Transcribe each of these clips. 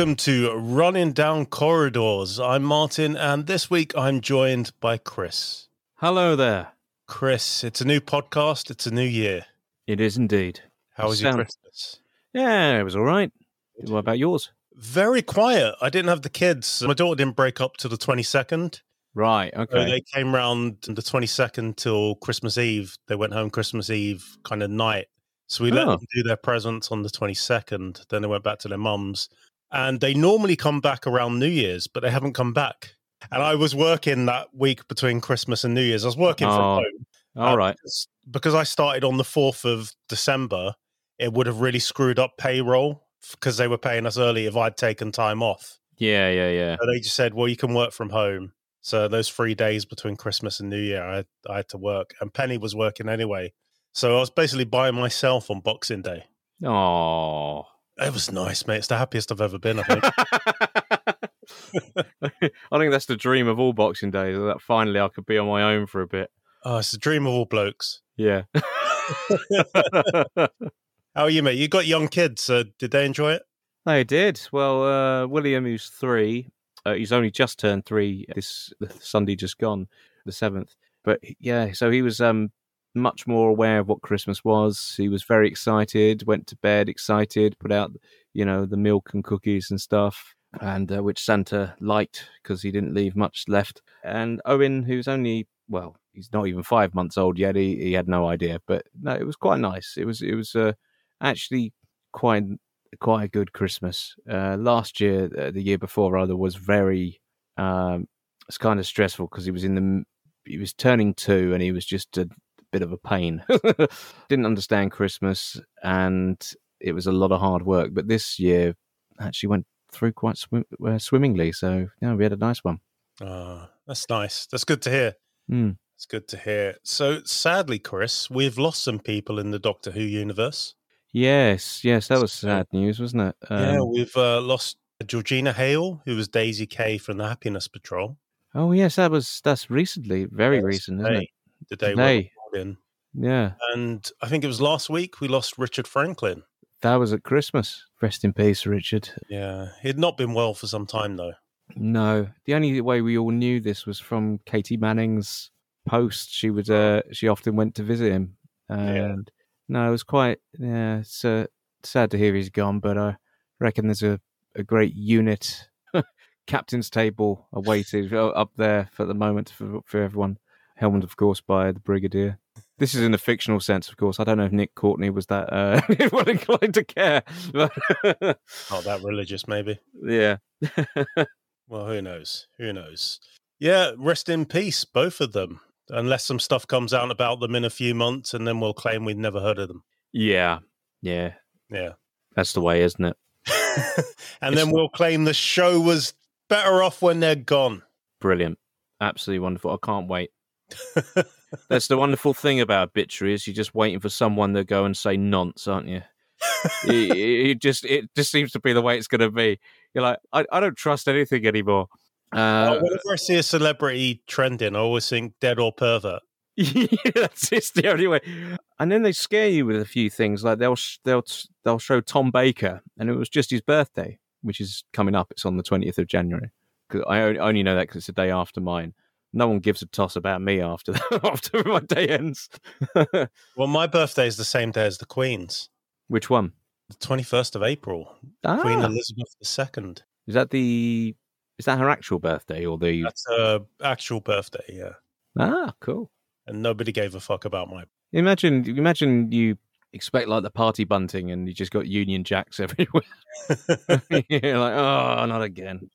Welcome to Running Down Corridors. I'm Martyn, and this week I'm joined by Chris. Hello there. Chris, it's a new podcast, it's a new year. It is indeed. How was your Christmas? Yeah, it was all right. What about yours? Very quiet. I didn't have the kids. My daughter didn't break up till the 22nd. Right. So Okay. they came round the 22nd till Christmas Eve. They went home Christmas Eve kind of night. So we let Oh. them do their presents on the 22nd. Then they went back to their mums. And they normally come back around New Year's, but they haven't come back. And I was working that week between Christmas and New Year's. I was working from Oh. home. all Uh, right. Because, because I started on the 4th of December, it would have really screwed up payroll because they were paying us early if I'd taken time off. Yeah, yeah, yeah. So they just said, well, you can work from home. So those three days between Christmas and New Year, I had, I had to work. And Penny was working anyway. So I was basically by myself on Boxing Day. Oh. It was nice, mate. It's the happiest I've ever been, I think. I think that's the dream of all Boxing Days. That finally I could be on my own for a bit. oh, it's the dream of all blokes. Yeah. How are you, mate? You got young kids. So did they enjoy it? They did. Well, uh, William, who's three, uh, he's only just turned three this Sunday just gone, the seventh. But yeah, so he was um much more aware of what Christmas was. He was very excited. Went to bed excited. Put out, you know, the milk and cookies and stuff, and uh, which Santa liked because he didn't leave much left. And Owen, who's only well, he's not even five months old yet. He he had no idea, but no, it was quite nice. It was it was uh, actually quite quite a good Christmas. Uh, last year, uh, the year before rather, was very um, it's kind of stressful because he was in the he was turning two and he was just a bit of a pain. Didn't understand Christmas and it was a lot of hard work. But this year actually went through quite swim, uh, swimmingly. So yeah, we had a nice one. Oh, that's nice. That's good to hear. Hmm. It's good to hear. So sadly, Chris, we've lost some people in the Doctor Who universe. Yes, yes, that was sad news, wasn't it? yeah, Um, we've uh, lost Georgina Hale, who was Daisy K from the Happiness Patrol. oh yes, that was that's recently, very Yes, recent, isn't it? The day Today. We're. Yeah. And I think it was last week we lost Richard Franklin. That was at Christmas. Rest in peace, Richard. Yeah, he'd not been well for some time though. No, the only way we all knew this was from Katie Manning's post. She would, uh, she often went to visit him, and no, it was quite. Yeah, it's uh, sad to hear he's gone, but I reckon there's a, a great unit, captain's table awaited uh, up there for the moment for for everyone. Helmed, of course, by the brigadier. This is in a fictional sense, of course. I don't know if Nick Courtney was that uh, well inclined to care, but Not that religious, maybe. yeah. Well, who knows? Who knows? Yeah, rest in peace, both of them. Unless some stuff comes out about them in a few months, and then we'll claim we'd never heard of them. Yeah, yeah, Yeah. that's the way, isn't it? and then we'll claim the show was better off when they're gone. Brilliant, absolutely wonderful. I can't wait. That's the wonderful thing about obituary is you're just waiting for someone to go and say nonce, aren't you? it, it- just it just seems to be the way it's going to be. You're like, I, I don't trust anything anymore. Uh, Whenever I see a celebrity trending, I always think dead or pervert. that's it's the only way. And then they scare you with a few things, like they'll sh- they'll they'll show Tom Baker, and it was just his birthday, which is coming up. It's on the twentieth of January. 'Cause I only- only know that because it's the day after mine. No one gives a toss about me after after my day ends. Well, my birthday is the same day as the Queen's, Which one? the 21st of April. Ah, Queen Elizabeth II. is that the is that her actual birthday or the That's her actual birthday, yeah. ah cool? And nobody gave a fuck about my. Imagine imagine you expect like the party bunting and you just got Union Jacks everywhere. You're like, oh, not again.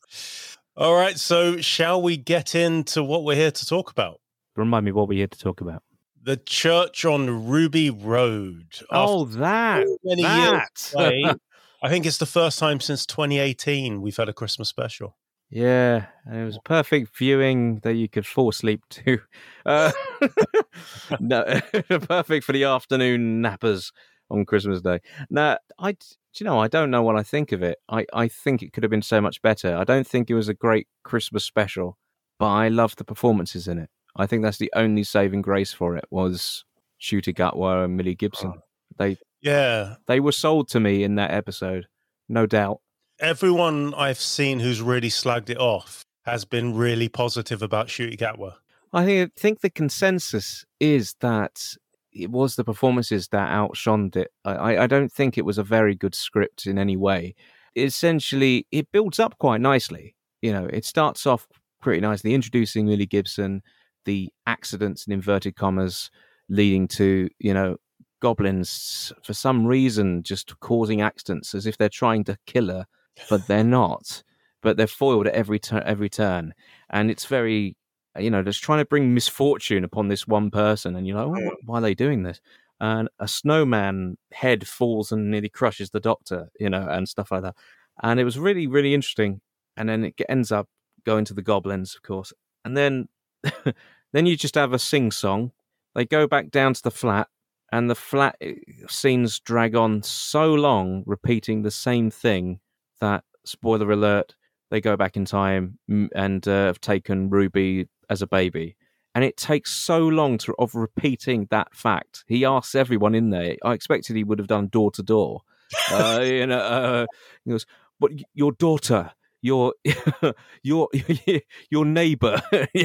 All right, so shall we get into what we're here to talk about? Remind me what we're here to talk about. The church on Ruby Road. Oh, that many that. away, I think it's the first time since 2018 we've had a Christmas special. yeah, and it was perfect viewing that you could fall asleep to. Uh, no, perfect for the afternoon nappers on Christmas Day. Now, I, do you know, I don't know what I think of it. I, I think it could have been so much better. I don't think it was a great Christmas special, but I love the performances in it. I think that's the only saving grace for it was Ncuti Gatwa and Millie Gibson. They Yeah, they were sold to me in that episode, no doubt. everyone I've seen who's really slagged it off has been really positive about Ncuti Gatwa. I think I think the consensus is that it was the performances that outshone it. I, I don't think it was a very good script in any way. Essentially, it builds up quite nicely. You know, it starts off pretty nicely, introducing Millie Gibson, the accidents in inverted commas leading to you know goblins for some reason just causing accidents as if they're trying to kill her, but they're not. But they're foiled at every every turn, and it's very you know, just trying to bring misfortune upon this one person. And you're like, oh, why are they doing this? And a snowman head falls and nearly crushes the doctor, you know, and stuff like that. And it was really, really interesting. And then it ends up going to the goblins, of course. And then, then you just have a sing song. They go back down to the flat, and the flat eh, scenes drag on so long, repeating the same thing that, spoiler alert, they go back in time and uh, have taken Ruby as a baby. And it takes so long to of repeating that fact. He asks everyone in there. I expected he would have done door to door. You know, uh, he goes, "But your daughter, your your your neighbor,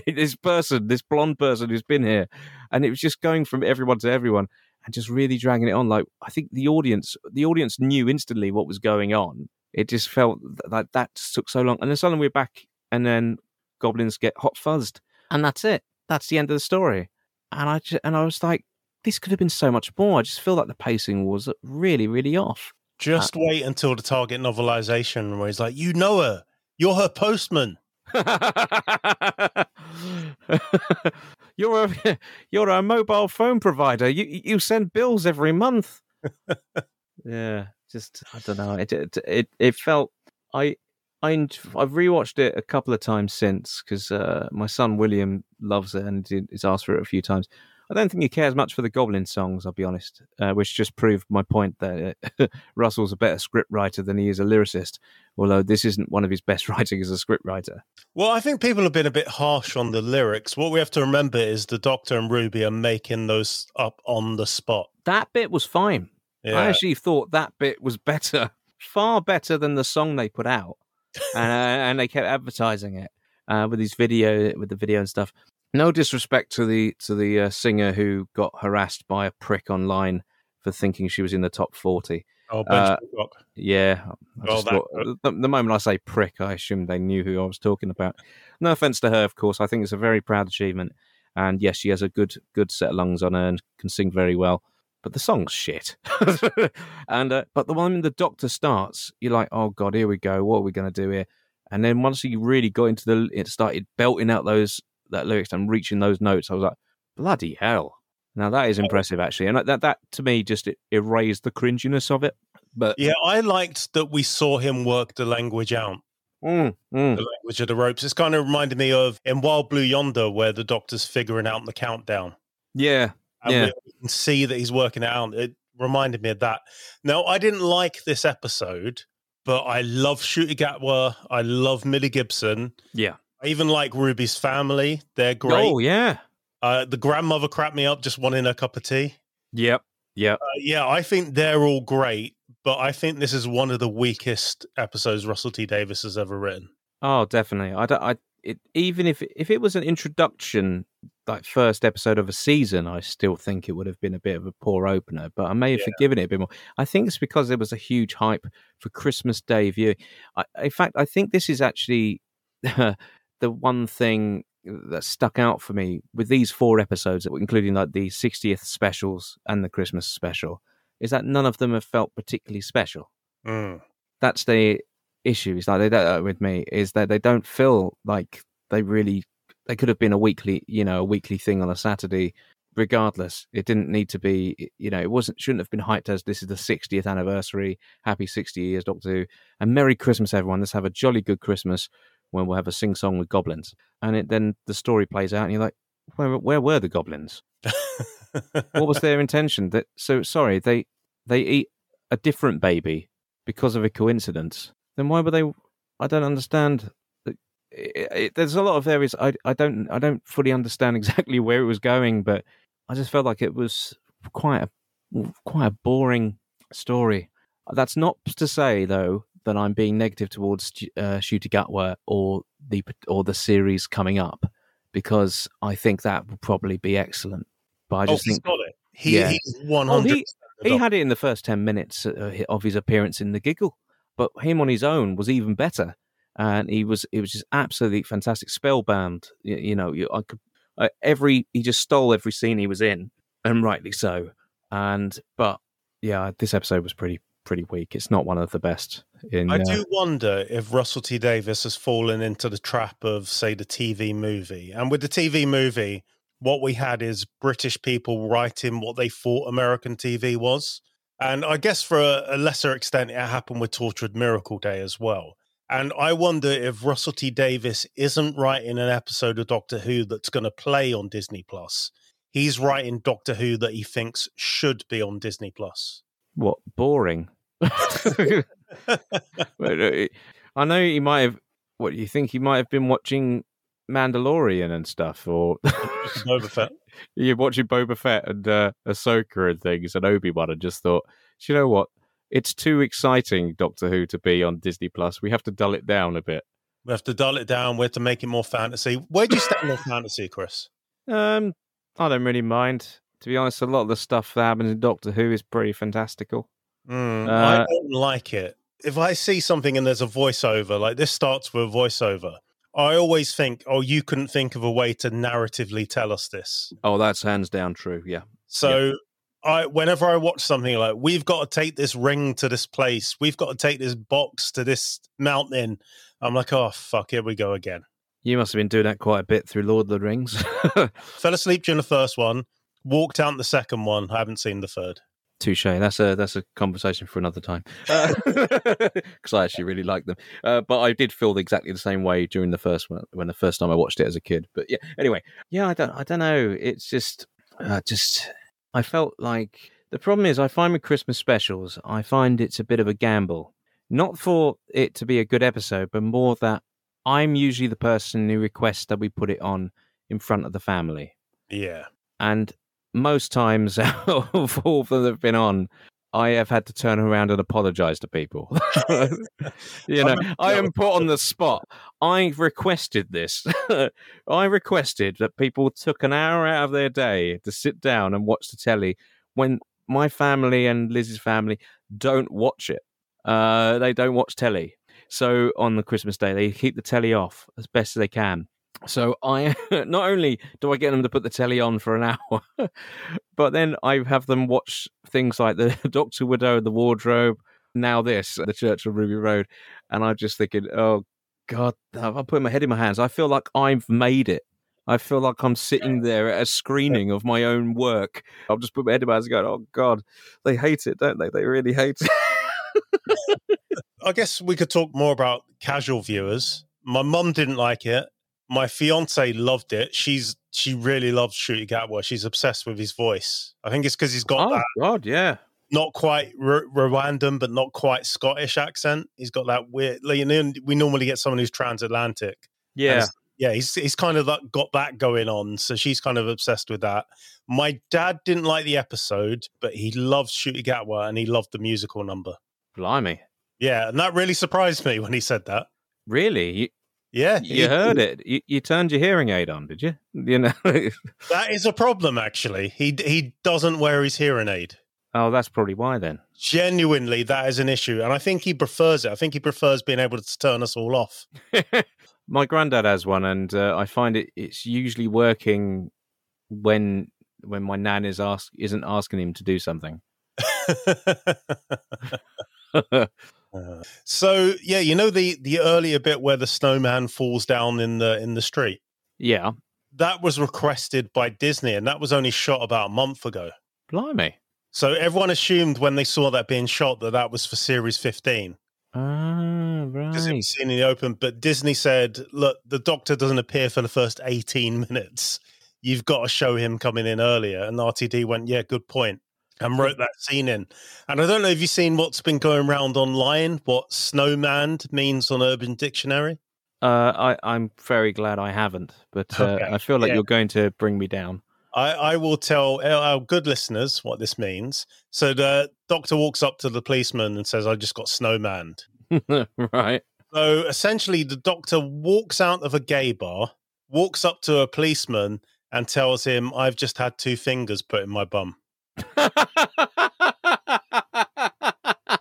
this person, this blonde person who's been here," and it was just going from everyone to everyone and just really dragging it on. Like I think the audience, the audience knew instantly what was going on. It just felt like that took so long, and then suddenly we're back, and then goblins get hot fuzzed and that's it. That's the end of the story. And I just, and I was like, this could have been so much more. I just feel like the pacing was really, really off. Just uh, wait until the Target novelization where he's like, "You know her. You're her postman." you're a you're a mobile phone provider. You you send bills every month. yeah, just I don't know. It it it, it felt I I I've rewatched it a couple of times since because uh, my son William loves it and he's asked for it a few times. I don't think he cares much for the Goblin songs, I'll be honest, uh, which just proved my point that uh, Russell's a better script writer than he is a lyricist, although this isn't one of his best writing as a script writer. Well, I think people have been a bit harsh on the lyrics. What we have to remember is the Doctor and Ruby are making those up on the spot. That bit was fine. Yeah. I actually thought that bit was better, far better than the song they put out and uh, and they kept advertising it uh, with these video with the video and stuff. No disrespect to the to the uh, singer who got harassed by a prick online for thinking she was in the top forty. Oh, uh, yeah. Oh, thought, the, the, moment I say prick, I assume they knew who I was talking about. No offense to her, of course. I think it's a very proud achievement, and yes, she has a good good set of lungs on her and can sing very well but the song's shit. and uh, but the one the doctor starts, you're like, oh god, here we go. What are we going to do here? And then once you really got into the, it started belting out those that lyrics and reaching those notes. I was like, bloody hell! Now that is impressive, actually, and that that to me just erased the cringiness of it. But yeah, I liked that we saw him work the language out. Mm, mm. The language of the ropes. It's kind of reminded me of in Wild Blue Yonder, where the doctor's figuring out the countdown. Yeah, and yeah. we can see that he's working it out. It reminded me of that. Now, I didn't like this episode, but I love Ncuti Gatwa. I love Millie Gibson. Yeah. I even like Ruby's family. They're great. Oh, yeah. Uh, the grandmother cracked me up just wanting a cup of tea. Yep. Yep. Uh, yeah, I think they're all great, but I think this is one of the weakest episodes Russell T Davies has ever written. Oh, definitely. I, I it, even if if it was an introduction, like first episode of a season, I still think it would have been a bit of a poor opener. But I may have yeah. forgiven it a bit more. I think it's because there was a huge hype for Christmas Day viewing. I, in fact, I think this is actually the one thing that stuck out for me with these four episodes, including like the 60th specials and the Christmas special, is that none of them have felt particularly special. Mm. That's the issues like they don't with me is that they don't feel like they really they could have been a weekly you know a weekly thing on a saturday regardless. It didn't need to be you know it wasn't shouldn't have been hyped as this is the 60th anniversary happy 60 years doctor who and merry christmas everyone. Let's have a jolly good christmas when we'll have a sing song with goblins. And it then the story plays out and you're like where where were the goblins? What was their intention? That so sorry they they eat a different baby because of a coincidence then why were they? I don't understand. It, it, there's a lot of areas I I don't I don't fully understand exactly where it was going, but I just felt like it was quite a quite a boring story. That's not to say though that I'm being negative towards uh, Ncuti Gatwa or the or the series coming up because I think that would probably be excellent. But I oh, just he's think. He, Yeah. He's 100 Oh, he- he had it in the first 10 minutes uh, of his appearance in the giggle but him on his own was even better and he was it was just absolutely fantastic spellbound you, you know you, i could uh, every he just stole every scene he was in and rightly so and but yeah this episode was pretty pretty weak it's not one of the best in I uh, do wonder if Russell T Davies has fallen into the trap of, say, the TV movie. And with the TV movie, what we had is British people writing what they thought American TV was. And I guess for a, a lesser extent, it happened with Torchwood Miracle Day as well. And I wonder if Russell T Davies isn't writing an episode of Doctor Who that's going to play on Disney Plus. He's writing Doctor Who that he thinks should be on Disney Plus. what boring i know he might have what do you think he might have been watching mandalorian and stuff or Boba Fett. You're watching Boba Fett and uh, Ahsoka and things and Obi Wan, and just thought, "Do you know what? It's too exciting, Doctor Who, to be on Disney Plus. We have to dull it down a bit." We have to dull it down. We have to make it more fantasy. Where do you stand on fantasy, Chris? Um, I don't really mind. To be honest, a lot of the stuff that happens in Doctor Who is pretty fantastical. Mm, Uh, I don't like it. If I see something and there's a voiceover, like this starts with a voiceover, I always think, oh, you couldn't think of a way to narratively tell us this. Oh, that's hands down true. Yeah. So I whenever I watch something like we've got to take this ring to this place, we've got to take this box to this mountain, I'm like, oh fuck, here we go again. You must have been doing that quite a bit through Lord of the Rings. Fell asleep during the first one, walked out in the second one, I haven't seen the third. Touche. That's a that's a conversation for another time. Because I actually really like them, uh, but I did feel exactly the same way during the first one when the first time I watched it as a kid. But yeah, anyway, yeah, I don't I don't know. It's just uh, just I felt like the problem is I find with Christmas specials, I find it's a bit of a gamble. Not for it to be a good episode, but more that I'm usually the person who requests that we put it on in front of the family Yeah. and most times out of all that have been on, I have had to turn around and apologize to people. you know, I am put on the spot. I requested this. I requested that people took an hour out of their day to sit down and watch the telly when my family and Liz's family don't watch it. Uh, they don't watch telly. So on the Christmas day, they keep the telly off as best as they can. So I not only do I get them to put the telly on for an hour, but then I have them watch things like the Doctor Widow, the Wardrobe, now this, the Church of Ruby Road, and I'm just thinking, oh God, I'm putting my head in my hands. I feel like I've made it. I feel like I'm sitting there at a screening of my own work. I'll just put my head in my hands and go, oh God, they hate it, don't they? They really hate it. I guess we could talk more about casual viewers. My mum didn't like it. My fiance loved it. She's she really loves Ncuti Gatwa. She's obsessed with his voice. I think it's because he's got oh that God, yeah. not quite R- Rwandan, but not quite Scottish accent. He's got that weird. Like, you know, we normally get someone who's transatlantic. Yeah. yeah. He's he's kind of like got that going on. So she's kind of obsessed with that. My dad didn't like the episode, but he loved Ncuti Gatwa and he loved the musical number. Blimey. Yeah, and that really surprised me when he said that. Really? You, Yeah, you heard it. You, you turned your hearing aid on, did you? You know. That is a problem, actually. He he doesn't wear his hearing aid. oh, that's probably why then. Genuinely, that is an issue, and I think he prefers it. I think he prefers being able to turn us all off. My granddad has one, and uh, I find it it's usually working when when my nan is ask isn't asking him to do something. Uh, so yeah, you know the the earlier bit where the snowman falls down in the in the street. yeah, That was requested by Disney, and that was only shot about a month ago. blimey. So everyone assumed when they saw that being shot that that was for series fifteen. Ah, because it right. was seen in the open. But Disney said, "Look, the Doctor doesn't appear for the first eighteen minutes. You've got to show him coming in earlier." And RTD went, "Yeah, good point," and wrote that scene in. And I don't know if you've seen what's been going around online. What snowman means on Urban Dictionary. Uh, I I'm very glad I haven't, but uh, Okay, I feel like yeah. you're going to bring me down. I, I will tell our our good listeners what this means. So the doctor walks up to the policeman and says, "I just got snowmanned." right. So essentially, the doctor walks out of a gay bar, walks up to a policeman, and tells him, I've just had two fingers put in my bum.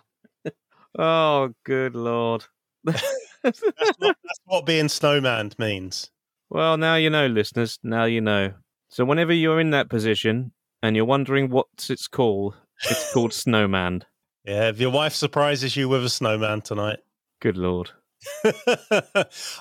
oh, good lord. That's what, that's what being snowman means. Well, now you know, listeners. Now you know. So, whenever you're in that position and you're wondering what's it's called, it's called snowman. Yeah, if your wife surprises you with a snowman tonight. Good lord.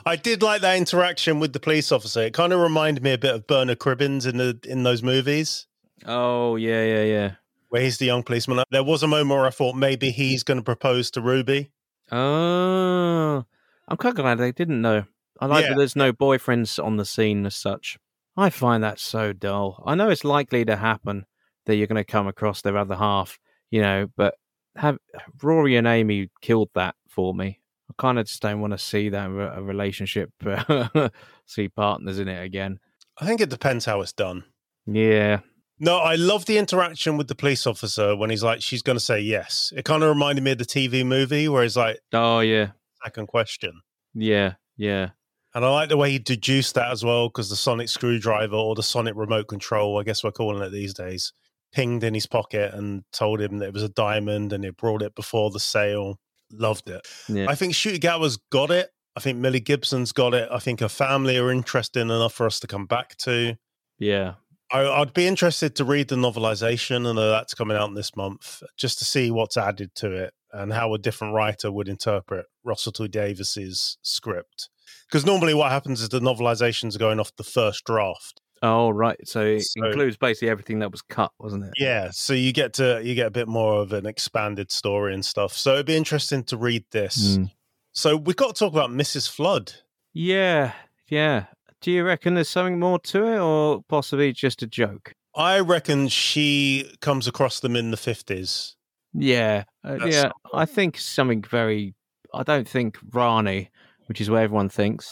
I did like that interaction with the police officer. It kind of reminded me a bit of Bernard Cribbins in the in those movies. Oh yeah, yeah, yeah. Where he's the young policeman. Uh, there was a moment where I thought maybe he's going to propose to Ruby. Oh, I'm quite glad they didn't know. I like Yeah. that there's no boyfriends on the scene as such. I find that so dull. I know it's likely to happen that you're going to come across their other half, you know, but have Rory and Amy killed that for me. I kind of just don't want to see that a relationship, see partners in it again. I think it depends how it's done. Yeah, No, I love the interaction with the police officer when he's like, she's going to say yes. It kind of reminded me of the TV movie where he's like, oh yeah, second question. yeah, yeah. And I like the way he deduced that as well because the sonic screwdriver or the sonic remote control, I guess we're calling it these days, pinged in his pocket and told him that it was a diamond and he brought it before the sale. Loved it. Yeah. I think Ncuti Gatwa's got it. I think Millie Gibson's got it. I think her family are interesting enough for us to come back to. Yeah. I, I'd be interested to read the novelization. and that's coming out this month, just to see what's added to it and how a different writer would interpret Russell T Davies's script. Because normally, what happens is the novelizations are going off the first draft. Oh right. So it So- includes basically everything that was cut, wasn't it? Yeah, so you get to you get a bit more of an expanded story and stuff. So it'd be interesting to read this. Mm. So we've got to talk about Mrs. Flood. Yeah, yeah. Do you reckon there's something more to it, or possibly just a joke? I reckon she comes across them in the fifties. Yeah, uh, yeah. I think something very. I don't think Rani, which is where everyone thinks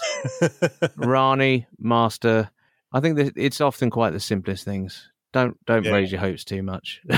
Rani Master. I think that it's often quite the simplest things. Don't don't Yeah. raise your hopes too much.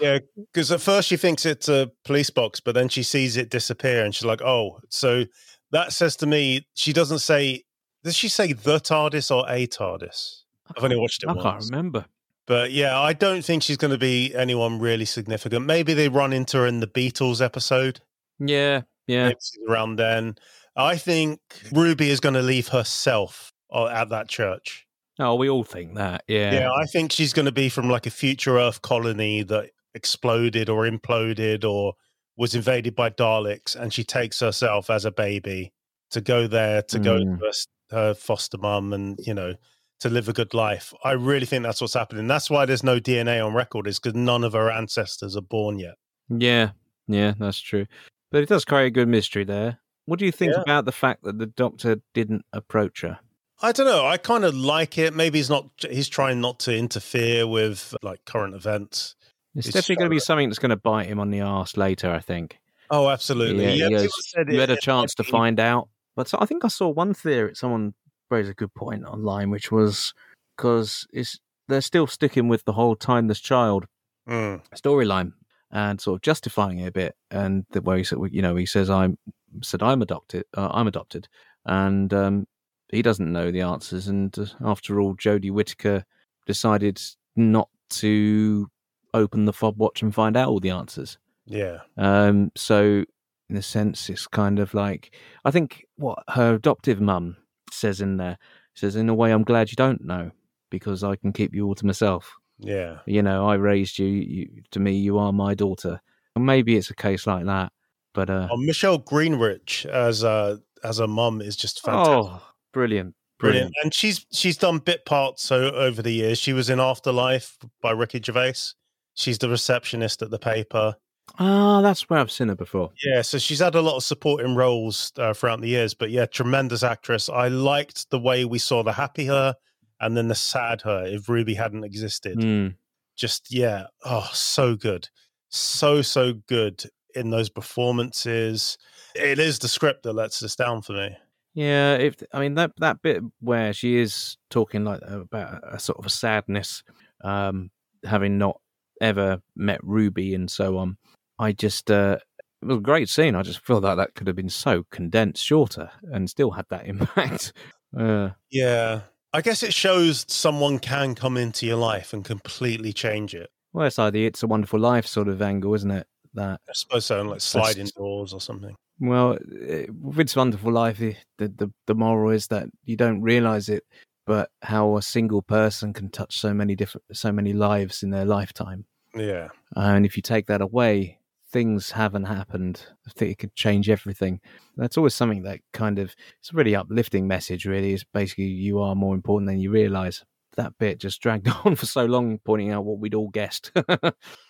Yeah, because at first she thinks it's a police box, but then she sees it disappear and she's like, oh, so that says to me, she doesn't say, does she say the TARDIS or a TARDIS? I've only watched it I can't once. remember. But yeah, I don't think she's going to be anyone really significant. Maybe they run into her in the Beatles episode. Yeah, yeah. Maybe she's around then. I think Ruby is going to leave herself uh, at that church. Oh, we all think that. Yeah. Yeah, I think she's going to be from like a future Earth colony that exploded or imploded or was invaded by Daleks, and she takes herself as a baby to go there to go Mm. to her, foster mum and you know to live a good life. I really think that's what's happening. That's why there's no DNA on record, is because none of her ancestors are born yet. Yeah, yeah, that's true. But it does create a good mystery there. What do you think Yeah. about the fact that the doctor didn't approach her? I don't know. I kind of like it. Maybe he's not. He's trying not to interfere with like current events. It's, It's definitely going to be something that's going to bite him on the ass later, I think. Oh, absolutely. Yeah, Yeah, said you had a chance to find out. But so I think I saw one theory. Someone raised a good point online, which was because it's they're still sticking with the whole timeless child Mm, storyline and sort of justifying it a bit. And the way he said, you know, he says, "I'm said I'm adopted. Uh, I'm adopted," and um, he doesn't know the answers. And uh, after all, Jodie Whittaker decided not to open the fob watch and find out all the answers. yeah. Um, so in a sense, it's kind of like I think what her adoptive mum says in there says, "In a way, I'm glad you don't know because I can keep you all to myself." Yeah. you know, I raised you, you to me, you are my daughter. And maybe it's a case like that, but uh, Oh, Michelle Greenidge as a as a mum is just fantastic. oh, brilliant, Brilliant. brilliant. And she's she's done bit parts so over the years. She was in Afterlife by Ricky Gervais. She's the receptionist at the paper. Ah, that's where I've seen her before. Yeah, so she's had a lot of supporting roles uh, throughout the years. But yeah, tremendous actress. I liked the way we saw the happy her and then the sad her if Ruby hadn't existed. Mm. Just yeah, oh, so good, so so good in those performances. It is the script that lets us down for me. Yeah, if I mean that that bit where she is talking like about a, sort of a sadness, um, having not ever met Ruby and so on. I just uh, it was a great scene. I just feel like that could have been so condensed, shorter, and still had that impact. Uh, Yeah. I guess it shows someone can come into your life and completely change it. well, it's like the "It's a Wonderful Life" sort of angle, isn't it? That I suppose so, like sliding doors or something. well, it- with "It's a Wonderful Life," the, the the the moral is that you don't realize it, but how a single person can touch so many different, so many lives in their lifetime. Yeah. And if you take that away, things haven't happened. I think it could change everything. That's always something that kind of it's a really uplifting message. Really, is basically you are more important than you realize. That bit just dragged on for so long, pointing out what we'd all guessed.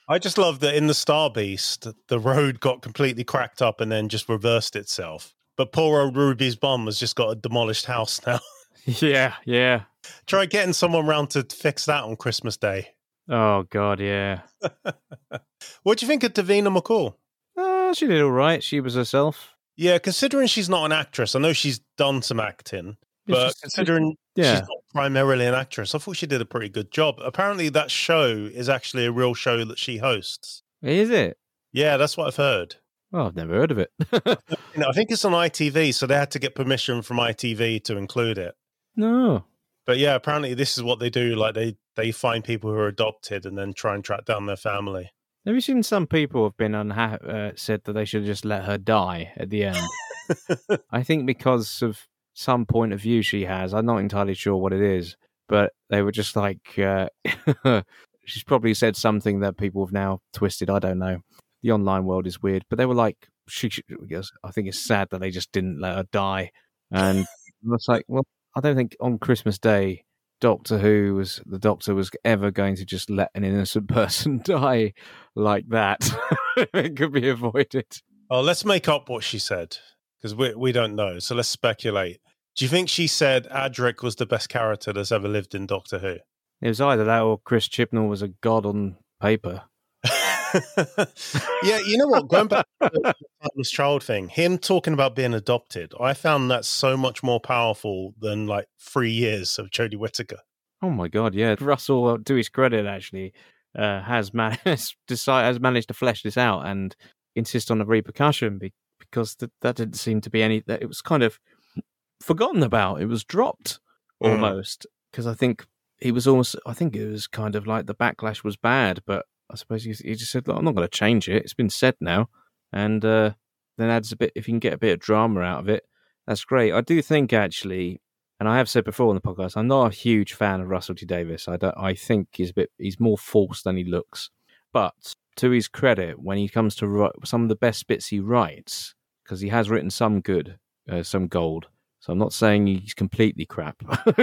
I just love that in the Star Beast, the road got completely cracked up and then just reversed itself. But poor old Ruby's bum has just got a demolished house now. yeah, yeah. Try getting someone round to fix that on Christmas Day. Oh God, yeah. What do you think of Davina McCall? Uh, she did all right. She was herself. Yeah, considering she's not an actress, I know she's done some acting, but She's- considering yeah, she's not primarily an actress, I thought she did a pretty good job. Apparently, that show is actually a real show that she hosts. is it? Yeah, that's what I've heard. Oh, I've never heard of it. You know, I think it's on ITV, so they had to get permission from ITV to include it. no. But yeah, apparently this is what they do. Like they they find people who are adopted and then try and track down their family. Have you seen some people have been unha- uh, said that they should just let her die at the end? I think because of some point of view she has. I'm not entirely sure what it is, but they were just like, uh, she's probably said something that people have now twisted. I don't know. The online world is weird, but they were like, she, yes, I think it's sad that they just didn't let her die. And it's like, well, I don't think on Christmas Day, Doctor Who was the Doctor was ever going to just let an innocent person die like that. it could be avoided. Oh, let's make up what she said because we we don't know. So let's speculate. Do you think she said Adric was the best character that's ever lived in Doctor Who? It was either that or Chris Chibnall was a god on paper. yeah, you know what? Going back to the Child thing, him talking about being adopted, I found that so much more powerful than like three years of Jodie Whittaker. Oh my god, yeah. Russell, uh, to his credit, actually, uh, has managed decide, has managed to flesh this out and insist on a repercussion be- because th- that didn't seem to be any. That it was kind of forgotten about. It was dropped Mm. almost because I think he was almost. I think it was kind of like the backlash was bad, but I suppose he, he just said, "Look, "I'm not going to change it. It's been said now," and uh, then adds a bit. If you can get a bit of drama out of it, that's great. I do think actually and I have said before on the podcast, I'm not a huge fan of Russell T Davies. I don't. I think he's a bit. He's more false than he looks. But to his credit, when he comes to write some of the best bits he writes, because he has written some good, uh, some gold. So I'm not saying he's completely crap.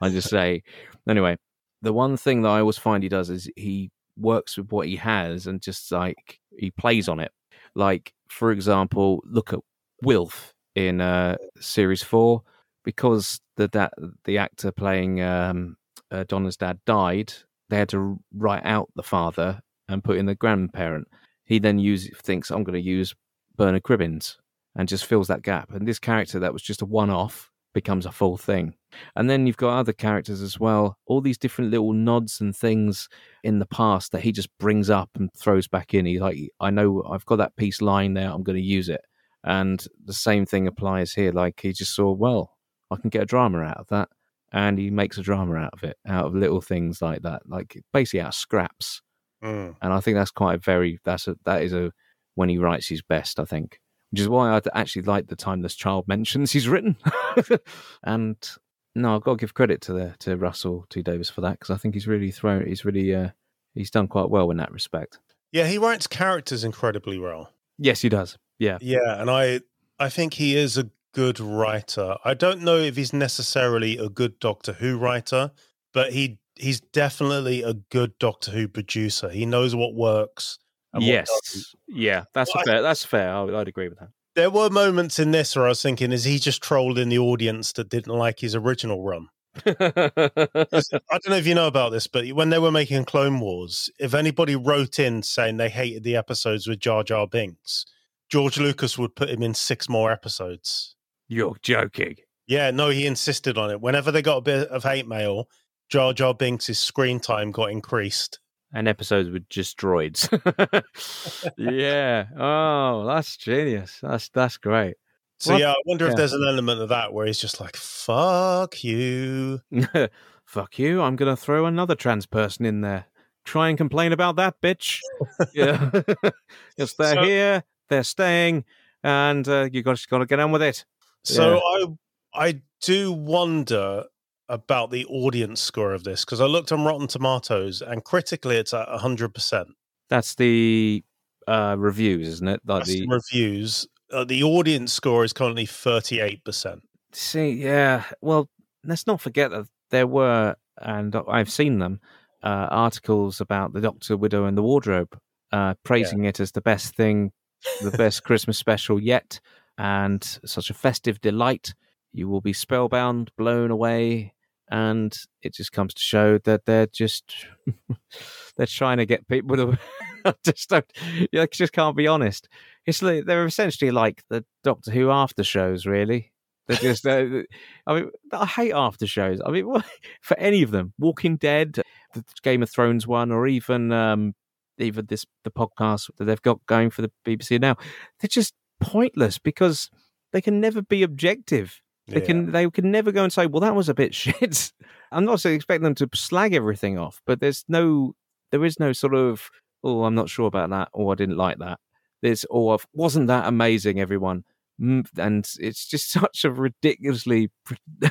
I just say, anyway, the one thing that I always find he does is he works with what he has and just like he plays on it. Like for example, look at Wilf in uh, series four because the da- the actor playing um, uh, Donna's dad died, they had to write out the father and put in the grandparent. He then use, thinks I'm going to use Bernard Cribbins and just fills that gap. And this character that was just a one off becomes a full thing. And then you've got other characters as well, all these different little nods and things in the past that he just brings up and throws back in. He's like, I know I've got that piece lying there, I'm going to use it. And the same thing applies here. Like he just saw, well, I can get a drama out of that. And he makes a drama out of it, out of little things like that, like basically out of scraps. Mm. And I think that's quite a very that's a that is a when he writes his best, I think. Which is why I actually like the timeless child mentions he's written. and no, I've got to give credit to the to Russell T Davies for that because I think he's really thrown he's really uh he's done quite well in that respect. Yeah, he writes characters incredibly well. Yes, he does. Yeah. Yeah, and I I think he is a good writer. I don't know if he's necessarily a good Doctor Who writer, but he he's definitely a good Doctor Who producer. He knows what works. and what. Yes. Yeah. That's Well, I- fair. That's fair. I, I'd agree with that. There were moments in this where I was thinking, is he just trolling the audience that didn't like his original run? I don't know if you know about this, but when they were making Clone Wars, if anybody wrote in saying they hated the episodes with Jar Jar Binks, George Lucas would put him in six more episodes. You're joking. Yeah, no, he insisted on it. Whenever they got a bit of hate mail, Jar Jar Binks' screen time got increased. And episodes with just droids. yeah. Oh, that's genius. That's that's great. So yeah, I wonder Yeah. if there's an element of that where he's just like, "Fuck you." Fuck you. I'm going to throw another trans person in there. Try and complain about that, bitch. yeah. yes, they're So- here. They're staying. And uh, you got got to get on with it. So I I do wonder about the audience score of this because I looked on Rotten Tomatoes and critically it's at hundred percent. That's the uh, reviews, isn't it? Like That's the reviews. Uh, the audience score is currently thirty eight percent. See, yeah. Well, let's not forget that there were, and I've seen them, uh, articles about the Doctor, Widow, and the Wardrobe, uh, praising it as the best thing, the best Christmas special yet, and such a festive delight. You will be spellbound, blown away, and it just comes to show that they're just they're trying to get people to just don't. You just can't be honest. It's like, they're essentially like the Doctor Who after shows, really. They're just, uh, I mean, I hate after shows. I mean, for any of them, Walking Dead, the Game of Thrones one, or even um, even this the podcast that they've got going for the BBC now, they're just pointless because they can never be objective. They can they can never go and say, well, that was a bit shit. I'm not so expecting them to slag everything off, but there's no there is no sort of oh, I'm not sure about that, or I didn't like that. There's oh, or wasn't that amazing, everyone? And it's just such a ridiculously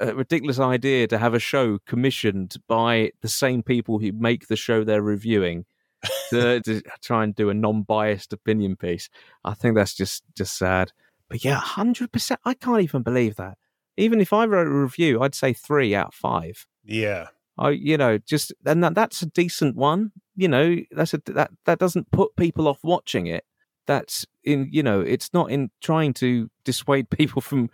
a ridiculous idea to have a show commissioned by the same people who make the show they're reviewing to, to try and do a non-biased opinion piece. I think that's just just sad. But yeah, hundred percent. I can't even believe that. Even if I wrote a review, I'd say three out of five. Yeah. I, you know, just and that, that's a decent one. You know, that's a that that doesn't put people off watching it. That's in, you know, it's not in trying to dissuade people from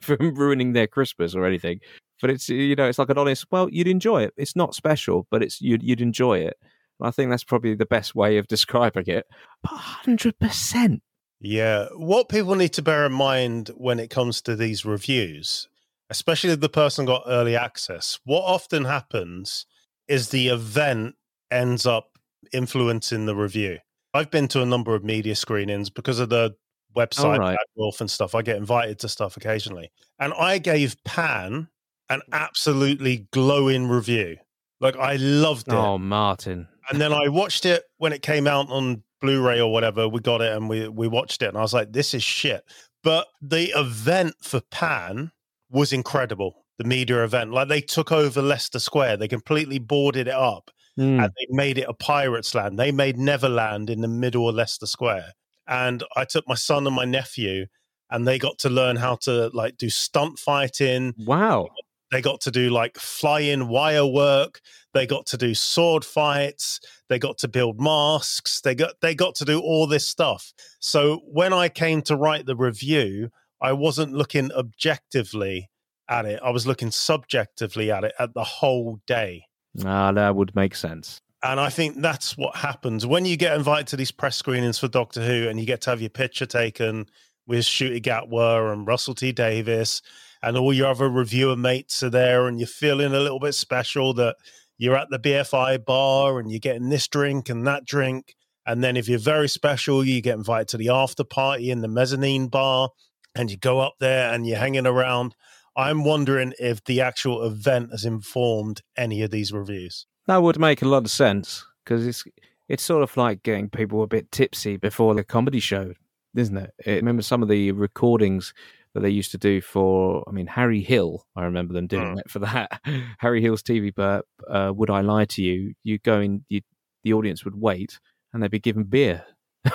from ruining their Christmas or anything. But it's you know, it's like an honest. Well, you'd enjoy it. It's not special, but it's you'd you'd enjoy it. I think that's probably the best way of describing it. But hundred percent. Yeah. What people need to bear in mind when it comes to these reviews, especially if the person got early access, what often happens is the event ends up influencing the review. I've been to a number of media screenings because of the website, right. Wolf and stuff. I get invited to stuff occasionally. And I gave Pan an absolutely glowing review. Like I loved it Oh, Martyn. and then I watched it when it came out on Blu-ray or whatever. We got it and we we watched it, and I was like, "This is shit." But the event for Pan was incredible. The media event, like they took over Leicester Square, they completely boarded it up, Mm. and they made it a pirates' land. They made Neverland in the middle of Leicester Square, and I took my son and my nephew, and they got to learn how to like do stunt fighting. Wow. They got to do like fly-in wire work. They got to do sword fights. They got to build masks. They got they got to do all this stuff. So when I came to write the review, I wasn't looking objectively at it. I was looking subjectively at it at the whole day. Ah, that would make sense. And I think that's what happens when you get invited to these press screenings for Doctor Who and you get to have your picture taken with Ncuti Gatwa and Russell T Davies and all your other reviewer mates are there and you're feeling a little bit special that you're at the BFI bar and you're getting this drink and that drink. And then if you're very special, you get invited to the after party in the mezzanine bar and you go up there and you're hanging around. I'm wondering if the actual event has informed any of these reviews. That would make a lot of sense because it's it's sort of like getting people a bit tipsy before the comedy show, isn't it? I remember some of the recordings that they used to do for. I mean, Harry Hill. I remember them doing Mm. it for that. Harry Hill's TV burp. Uh, would I lie to you? You go in. You, the audience would wait, and they'd be given beer.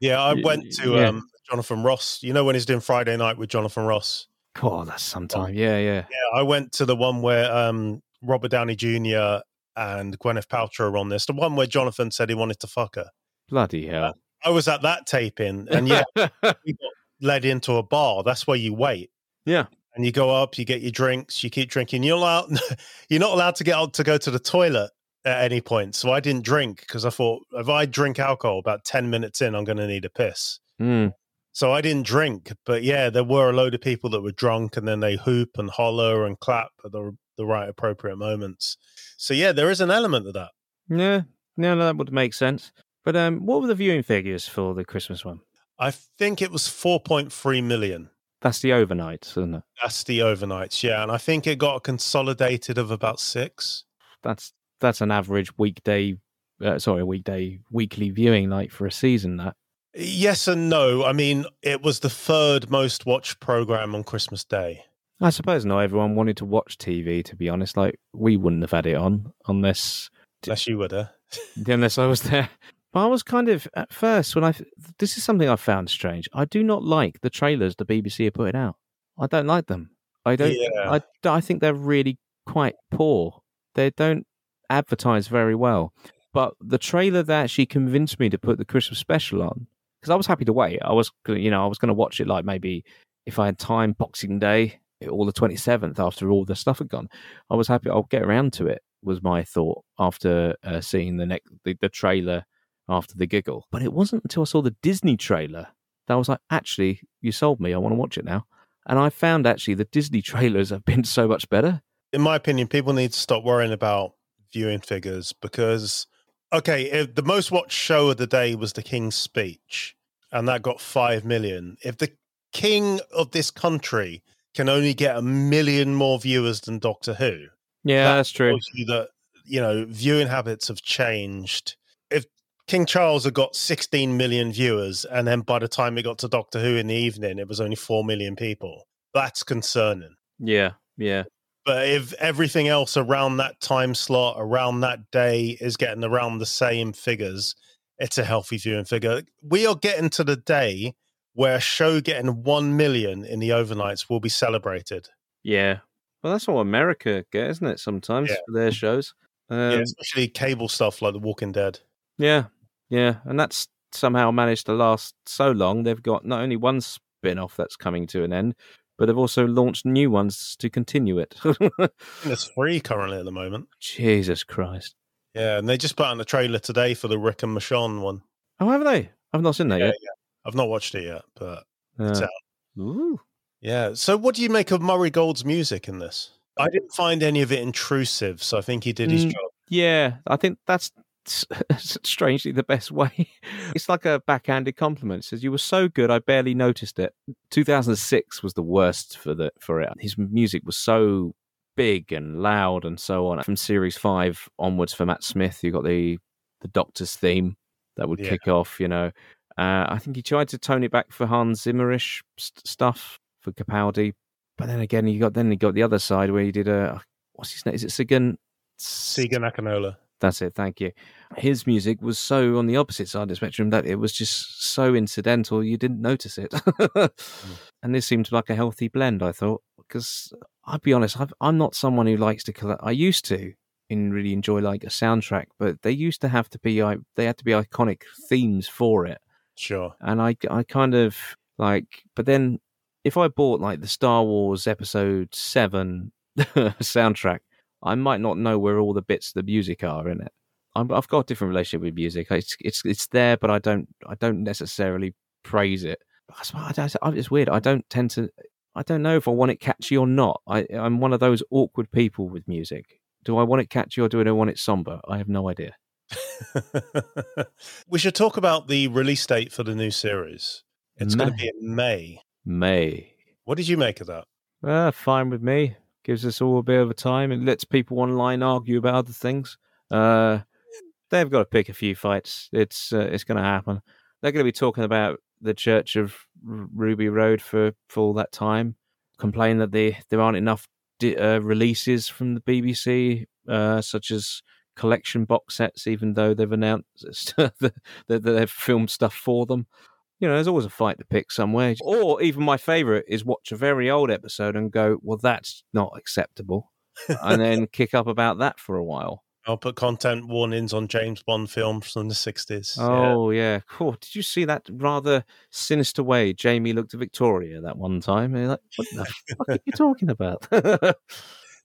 Yeah, I went to yeah. um, Jonathan Ross. You know when he's doing Friday night with Jonathan Ross. God, that's sometime. Yeah, yeah. Yeah, I went to the one where um, Robert Downey Jr. and Gwyneth Paltrow are on this. The one where Jonathan said he wanted to fuck her. Bloody hell. I was at that taping, and yeah, we got led into a bar. That's where you wait. Yeah. and you go up, you get your drinks, you keep drinking. You're allowed, you're not allowed to get out to go to the toilet at any point. So I didn't drink because I thought if I drink alcohol about ten minutes in, I'm going to need a piss. Mm. So I didn't drink, but yeah, there were a load of people that were drunk, and then they hoop and holler and clap at the the right appropriate moments. So yeah, there is an element of that. Yeah, no, no, that would make sense. But um, what were the viewing figures for the Christmas one? I think it was 4.3 million. That's the overnight, isn't it? That's the overnights, yeah. And I think it got a consolidated of about six. That's that's an average weekday, uh, sorry, a weekday weekly viewing night for a season. That Yes and no. I mean, it was the third most watched program on Christmas Day. I suppose not everyone wanted to watch TV. To be honest, like we wouldn't have had it on unless Unless you were there. unless I was there. But I was kind of at first when I this is something I found strange. I do not like the trailers the BBC are putting out. I don't like them. I don't. Yeah. I I think they're really quite poor. They don't advertise very well. But the trailer that actually convinced me to put the Christmas special on because I was happy to wait. I was you know I was going to watch it like maybe if I had time Boxing Day or the twenty seventh after all the stuff had gone. I was happy. I'll get around to it. Was my thought after uh, seeing the next the, the trailer after the giggle. But it wasn't until I saw the Disney trailer that I was like, actually, you sold me. I want to watch it now. And I found actually the Disney trailers have been so much better. In my opinion, people need to stop worrying about viewing figures because, okay, if the most watched show of the day was The King's Speech, and that got 5 million. If the King of this country can only get a million more viewers than Doctor Who, Yeah, That that's true. you that you know viewing habits have changed. King Charles had got 16 million viewers, and then by the time it got to Doctor Who in the evening, it was only 4 million people, that's concerning. Yeah, yeah. But if everything else around that time slot, around that day, is getting around the same figures, it's a healthy viewing figure. We are getting to the day where a show getting 1 million in the overnights will be celebrated. Yeah. Well, that's what America get, isn't it? Sometimes Yeah. for their shows. Um, yeah, especially cable stuff like The Walking Dead. Yeah, yeah, and that's somehow managed to last so long. They've got not only one spin-off that's coming to an end, but they've also launched new ones to continue it. It's free currently at the moment. Jesus Christ! Yeah, and they just put out the trailer today for the Rick and Michonne one. Oh, have they? I've not seen that Yeah, yet. I've not watched it yet, but it's Uh, out. ooh. Yeah. So, what do you make of Murray Gold's music in this? I didn't find any of it intrusive, so I think he did his Mm. job. Yeah, I think that's strangely the best way. It's like a backhanded compliment. It says you were so good, I barely noticed it. 2006 was the worst for the for it. His music was so big and loud and so on. From series five onwards, for Matt Smith, you got the the Doctor's theme that would Yeah. kick off. You know, uh, I think he tried to tone it back for Hans Zimmerish st- stuff for Capaldi, but then again, you got then you got the other side where he did a what's his name? Is it Sigan? Segun Akinola. That's it. Thank you. His music was so on the opposite side of the spectrum that it was just so incidental you didn't notice it. Mm. And this seemed like a healthy blend, I thought, because I'll be honest, I've, I'm not someone who likes to collect. I used to and really enjoy like a soundtrack, but they used to have to be they had to be iconic themes for it, Sure. and I I kind of like. But then if I bought like the Star Wars Episode Seven soundtrack, I might not know where all the bits of the music are in it. I'm, I've got a different relationship with music. It's it's it's there, but I don't I don't necessarily praise it. I suppose- I don't- It's weird. I don't tend to. I don't know if I want it catchy or not. I, I'm one of those awkward people with music. Do I want it catchy or do I want it somber? I have no idea. we should talk about the release date for the new series. It's going to be in May. May. What did you make of that? Uh, fine with me. Gives us all a bit of a time. and lets people online argue about other things. Uh, they've got to pick a few fights. It's uh, it's going to happen. They're going to be talking about the Church of Ruby Road for, for all that time. Complain that they, there aren't enough di- uh, releases from the BBC, uh, such as collection box sets, even though they've announced that that they've filmed stuff for them you know, there's always a fight to pick somewhere. Or even my favorite is watch a very old episode and go, well, that's not acceptable. and then kick up about that for a while. I'll put content warnings on James Bond films from the 60s. Oh, yeah. Cool. Did you see that rather sinister way Jamie looked at Victoria that one time? And like, what the fuck are you talking about?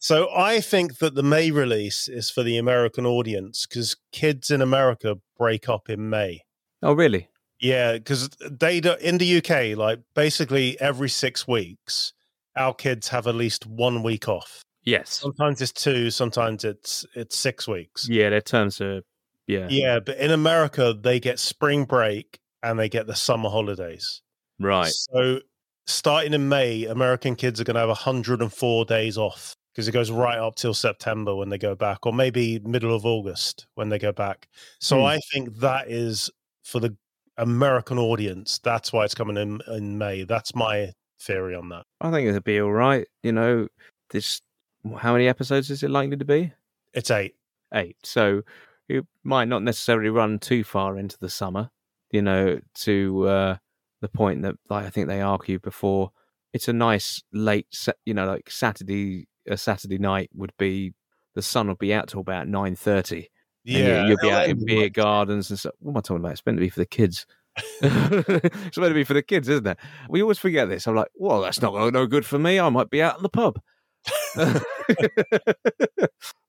So I think that the May release is for the American audience because kids in America break up in May. oh, really? Yeah, because they do, in the UK, like basically every six weeks, our kids have at least one week off. Yes. Sometimes it's two, sometimes it's it's six weeks. Yeah, their terms are. Yeah. Yeah, but in America they get spring break and they get the summer holidays. Right. So starting in May, American kids are going to have 104 days off because it goes right up till September when they go back, or maybe middle of August when they go back. So Hmm. I think that is for the American audience. That's why it's coming in in May. That's my theory on that. I think it'll be all right. You know, this. How many episodes is it likely to be? It's eight. Eight. So it might not necessarily run too far into the summer. You know, to uh, the point that like, I think they argued before. It's a nice late, you know, like Saturday. A Saturday night would be the sun will be out till about nine thirty. Yeah, you'll be LA out in beer like- gardens and stuff. What am I talking about? It's meant to be for the kids. it's meant to be for the kids, isn't it? We always forget this. I'm like, well, that's not no good for me. I might be out in the pub. uh,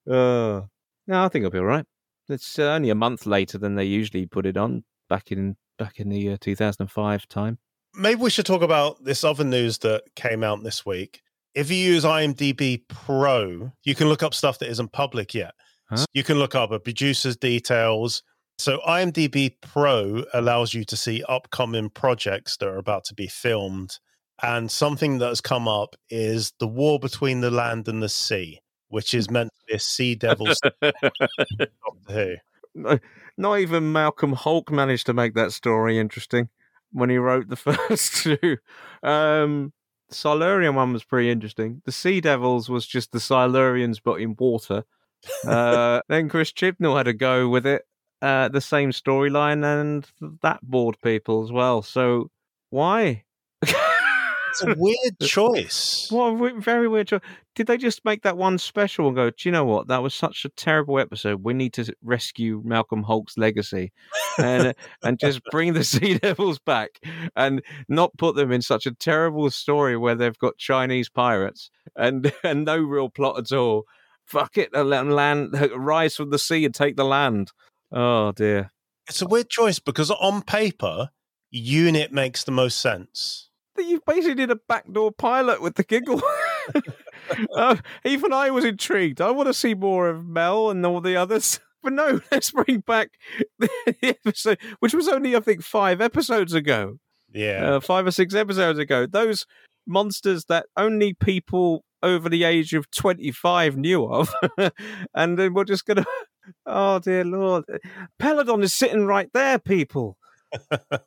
no, I think I'll be all right. It's uh, only a month later than they usually put it on back in back in the uh, 2005 time. maybe we should talk about this other news that came out this week. If you use IMDb Pro, you can look up stuff that isn't public yet. Huh? So you can look up a producer's details. So IMDb Pro allows you to see upcoming projects that are about to be filmed. And something that has come up is the war between the land and the sea, which is meant to be a Sea Devils Doctor Who. No, not even Malcolm Hulke managed to make that story interesting when he wrote the first two. Um, the Silurian one was pretty interesting. The Sea Devils was just the Silurians, but in water. Uh, then Chris Chibnall had a go with it, uh, the same storyline, and that bored people as well. So why? It's a weird choice. What a very weird choice. Did they just make that one special and go, do you know what? That was such a terrible episode. We need to rescue Malcolm Hulke's legacy and, and just bring the Sea Devils back and not put them in such a terrible story where they've got Chinese pirates and, and no real plot at all. Fuck it, and let them land, rise from the sea and take the land. Oh dear. It's a weird choice because on paper, Unit makes the most sense. you basically did a backdoor pilot with the giggle. uh, even I was intrigued. I want to see more of Mel and all the others. But no, let's bring back the episode, which was only, I think, five episodes ago, Yeah. uh, five or six episodes ago. Those monsters that only people over the age of 25 knew of. and then we're just going to. Oh, dear Lord. Peladon is sitting right there, people.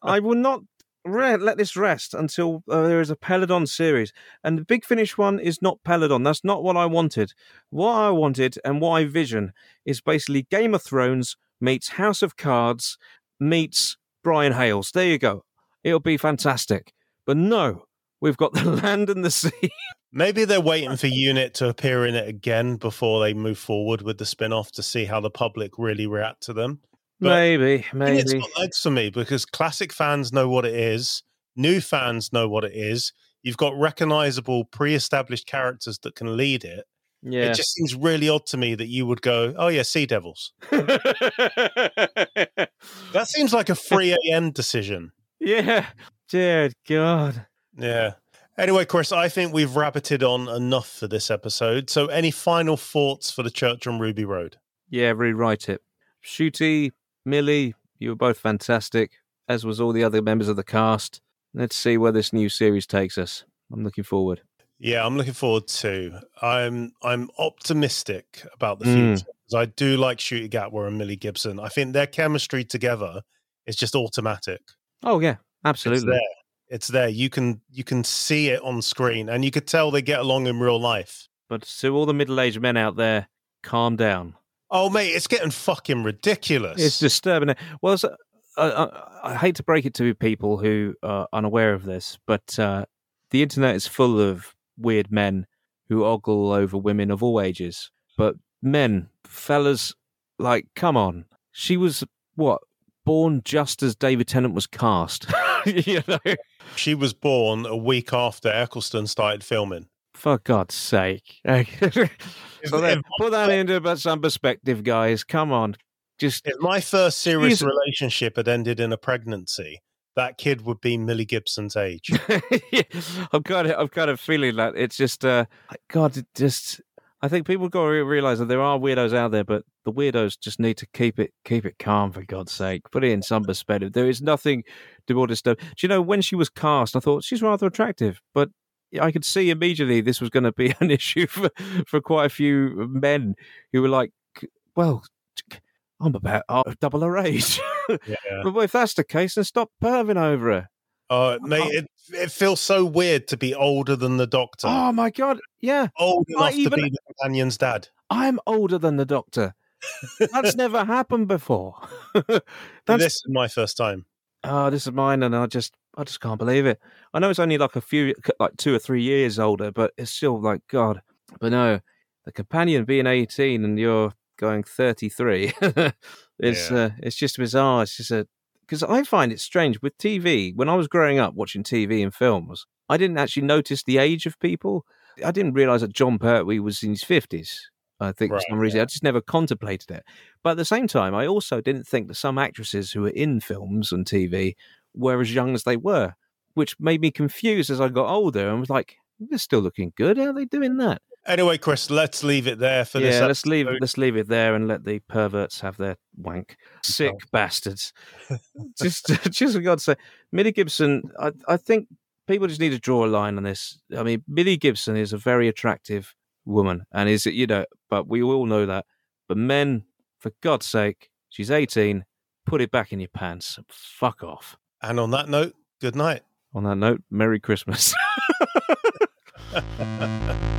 I will not re- let this rest until uh, there is a Peladon series. And the Big Finish one is not Peladon. That's not what I wanted. What I wanted and what I vision is basically Game of Thrones meets House of Cards meets Brian Hayles. There you go. It'll be fantastic. But no, we've got the land and the sea. Maybe they're waiting for Unit to appear in it again before they move forward with the spin off to see how the public really react to them. But maybe, maybe. got legs for me because classic fans know what it is, new fans know what it is. You've got recognizable, pre established characters that can lead it. Yeah. It just seems really odd to me that you would go, oh, yeah, Sea Devils. That seems like a free AM decision. yeah. Dear God. Yeah. Anyway, Chris, I think we've rabbited on enough for this episode. So, any final thoughts for the Church on Ruby Road? Yeah, rewrite it. Ncuti, Millie, you were both fantastic, as was all the other members of the cast. Let's see where this new series takes us. I'm looking forward. Yeah, I'm looking forward to. I'm I'm optimistic about the Mm. future because I do like Ncuti Gatwa and Millie Gibson. I think their chemistry together is just automatic. Oh yeah, It's absolutely. There. It's there. You can you can see it on screen, and you could tell they get along in real life. But to all the middle-aged men out there, calm down. Oh mate, it's getting fucking ridiculous. It's disturbing. Well, it's, uh, uh, I hate to break it to people who are unaware of this, but uh, the internet is full of weird men who ogle over women of all ages. But men, fellas, like, come on. She was what born just as David Tennant was cast. you know, she was born a week after Eccleston started filming. for God's sake. so then, put that into some perspective, guys. Come on, just If my first serious Jesus. relationship had ended in a pregnancy, that kid would be Millie Gibson's age. yeah, I'm kind of I've got a feeling that it's just, uh, God, it just. I think people got to realize that there are weirdos out there, but the weirdos just need to keep it keep it calm for God's sake. Put it in some perspective. There is nothing to more disturb. Do you know when she was cast? I thought she's rather attractive, but I could see immediately this was going to be an issue for for quite a few men who were like, "Well, I'm about uh, double her age." Yeah. but if that's the case, then stop perving over her. Oh, mate, it, it feels so weird to be older than the doctor. Oh my god, yeah. Old enough even- to be the companion's dad. I'm older than the doctor. That's never happened before. This is my first time. oh, this is mine, and I just, I just can't believe it. I know it's only like a few, like two or three years older, but it's still like God. But no, the companion being eighteen and you're going thirty-three, it's, Yeah. uh, it's just bizarre. It's just a because I find it strange with TV. When I was growing up watching TV and films, I didn't actually notice the age of people. I didn't realize that Jon Pertwee was in his fifties. I think Right, for some reason I just never contemplated it. But at the same time, I also didn't think that some actresses who were in films and TV were as young as they were, which made me confused as I got older and was like, they're still looking good. How are they doing that? Anyway, Chris, let's leave it there for this. yeah, let's leave let's leave it there and let the perverts have their wank. Sick bastards. just just for God's sake. Millie Gibson, I, I think people just need to draw a line on this. I mean, Millie Gibson is a very attractive woman and is it, you know, but we all know that. But men, for God's sake, she's eighteen, put it back in your pants. Fuck off. And on that note, good night. On that note, Merry Christmas.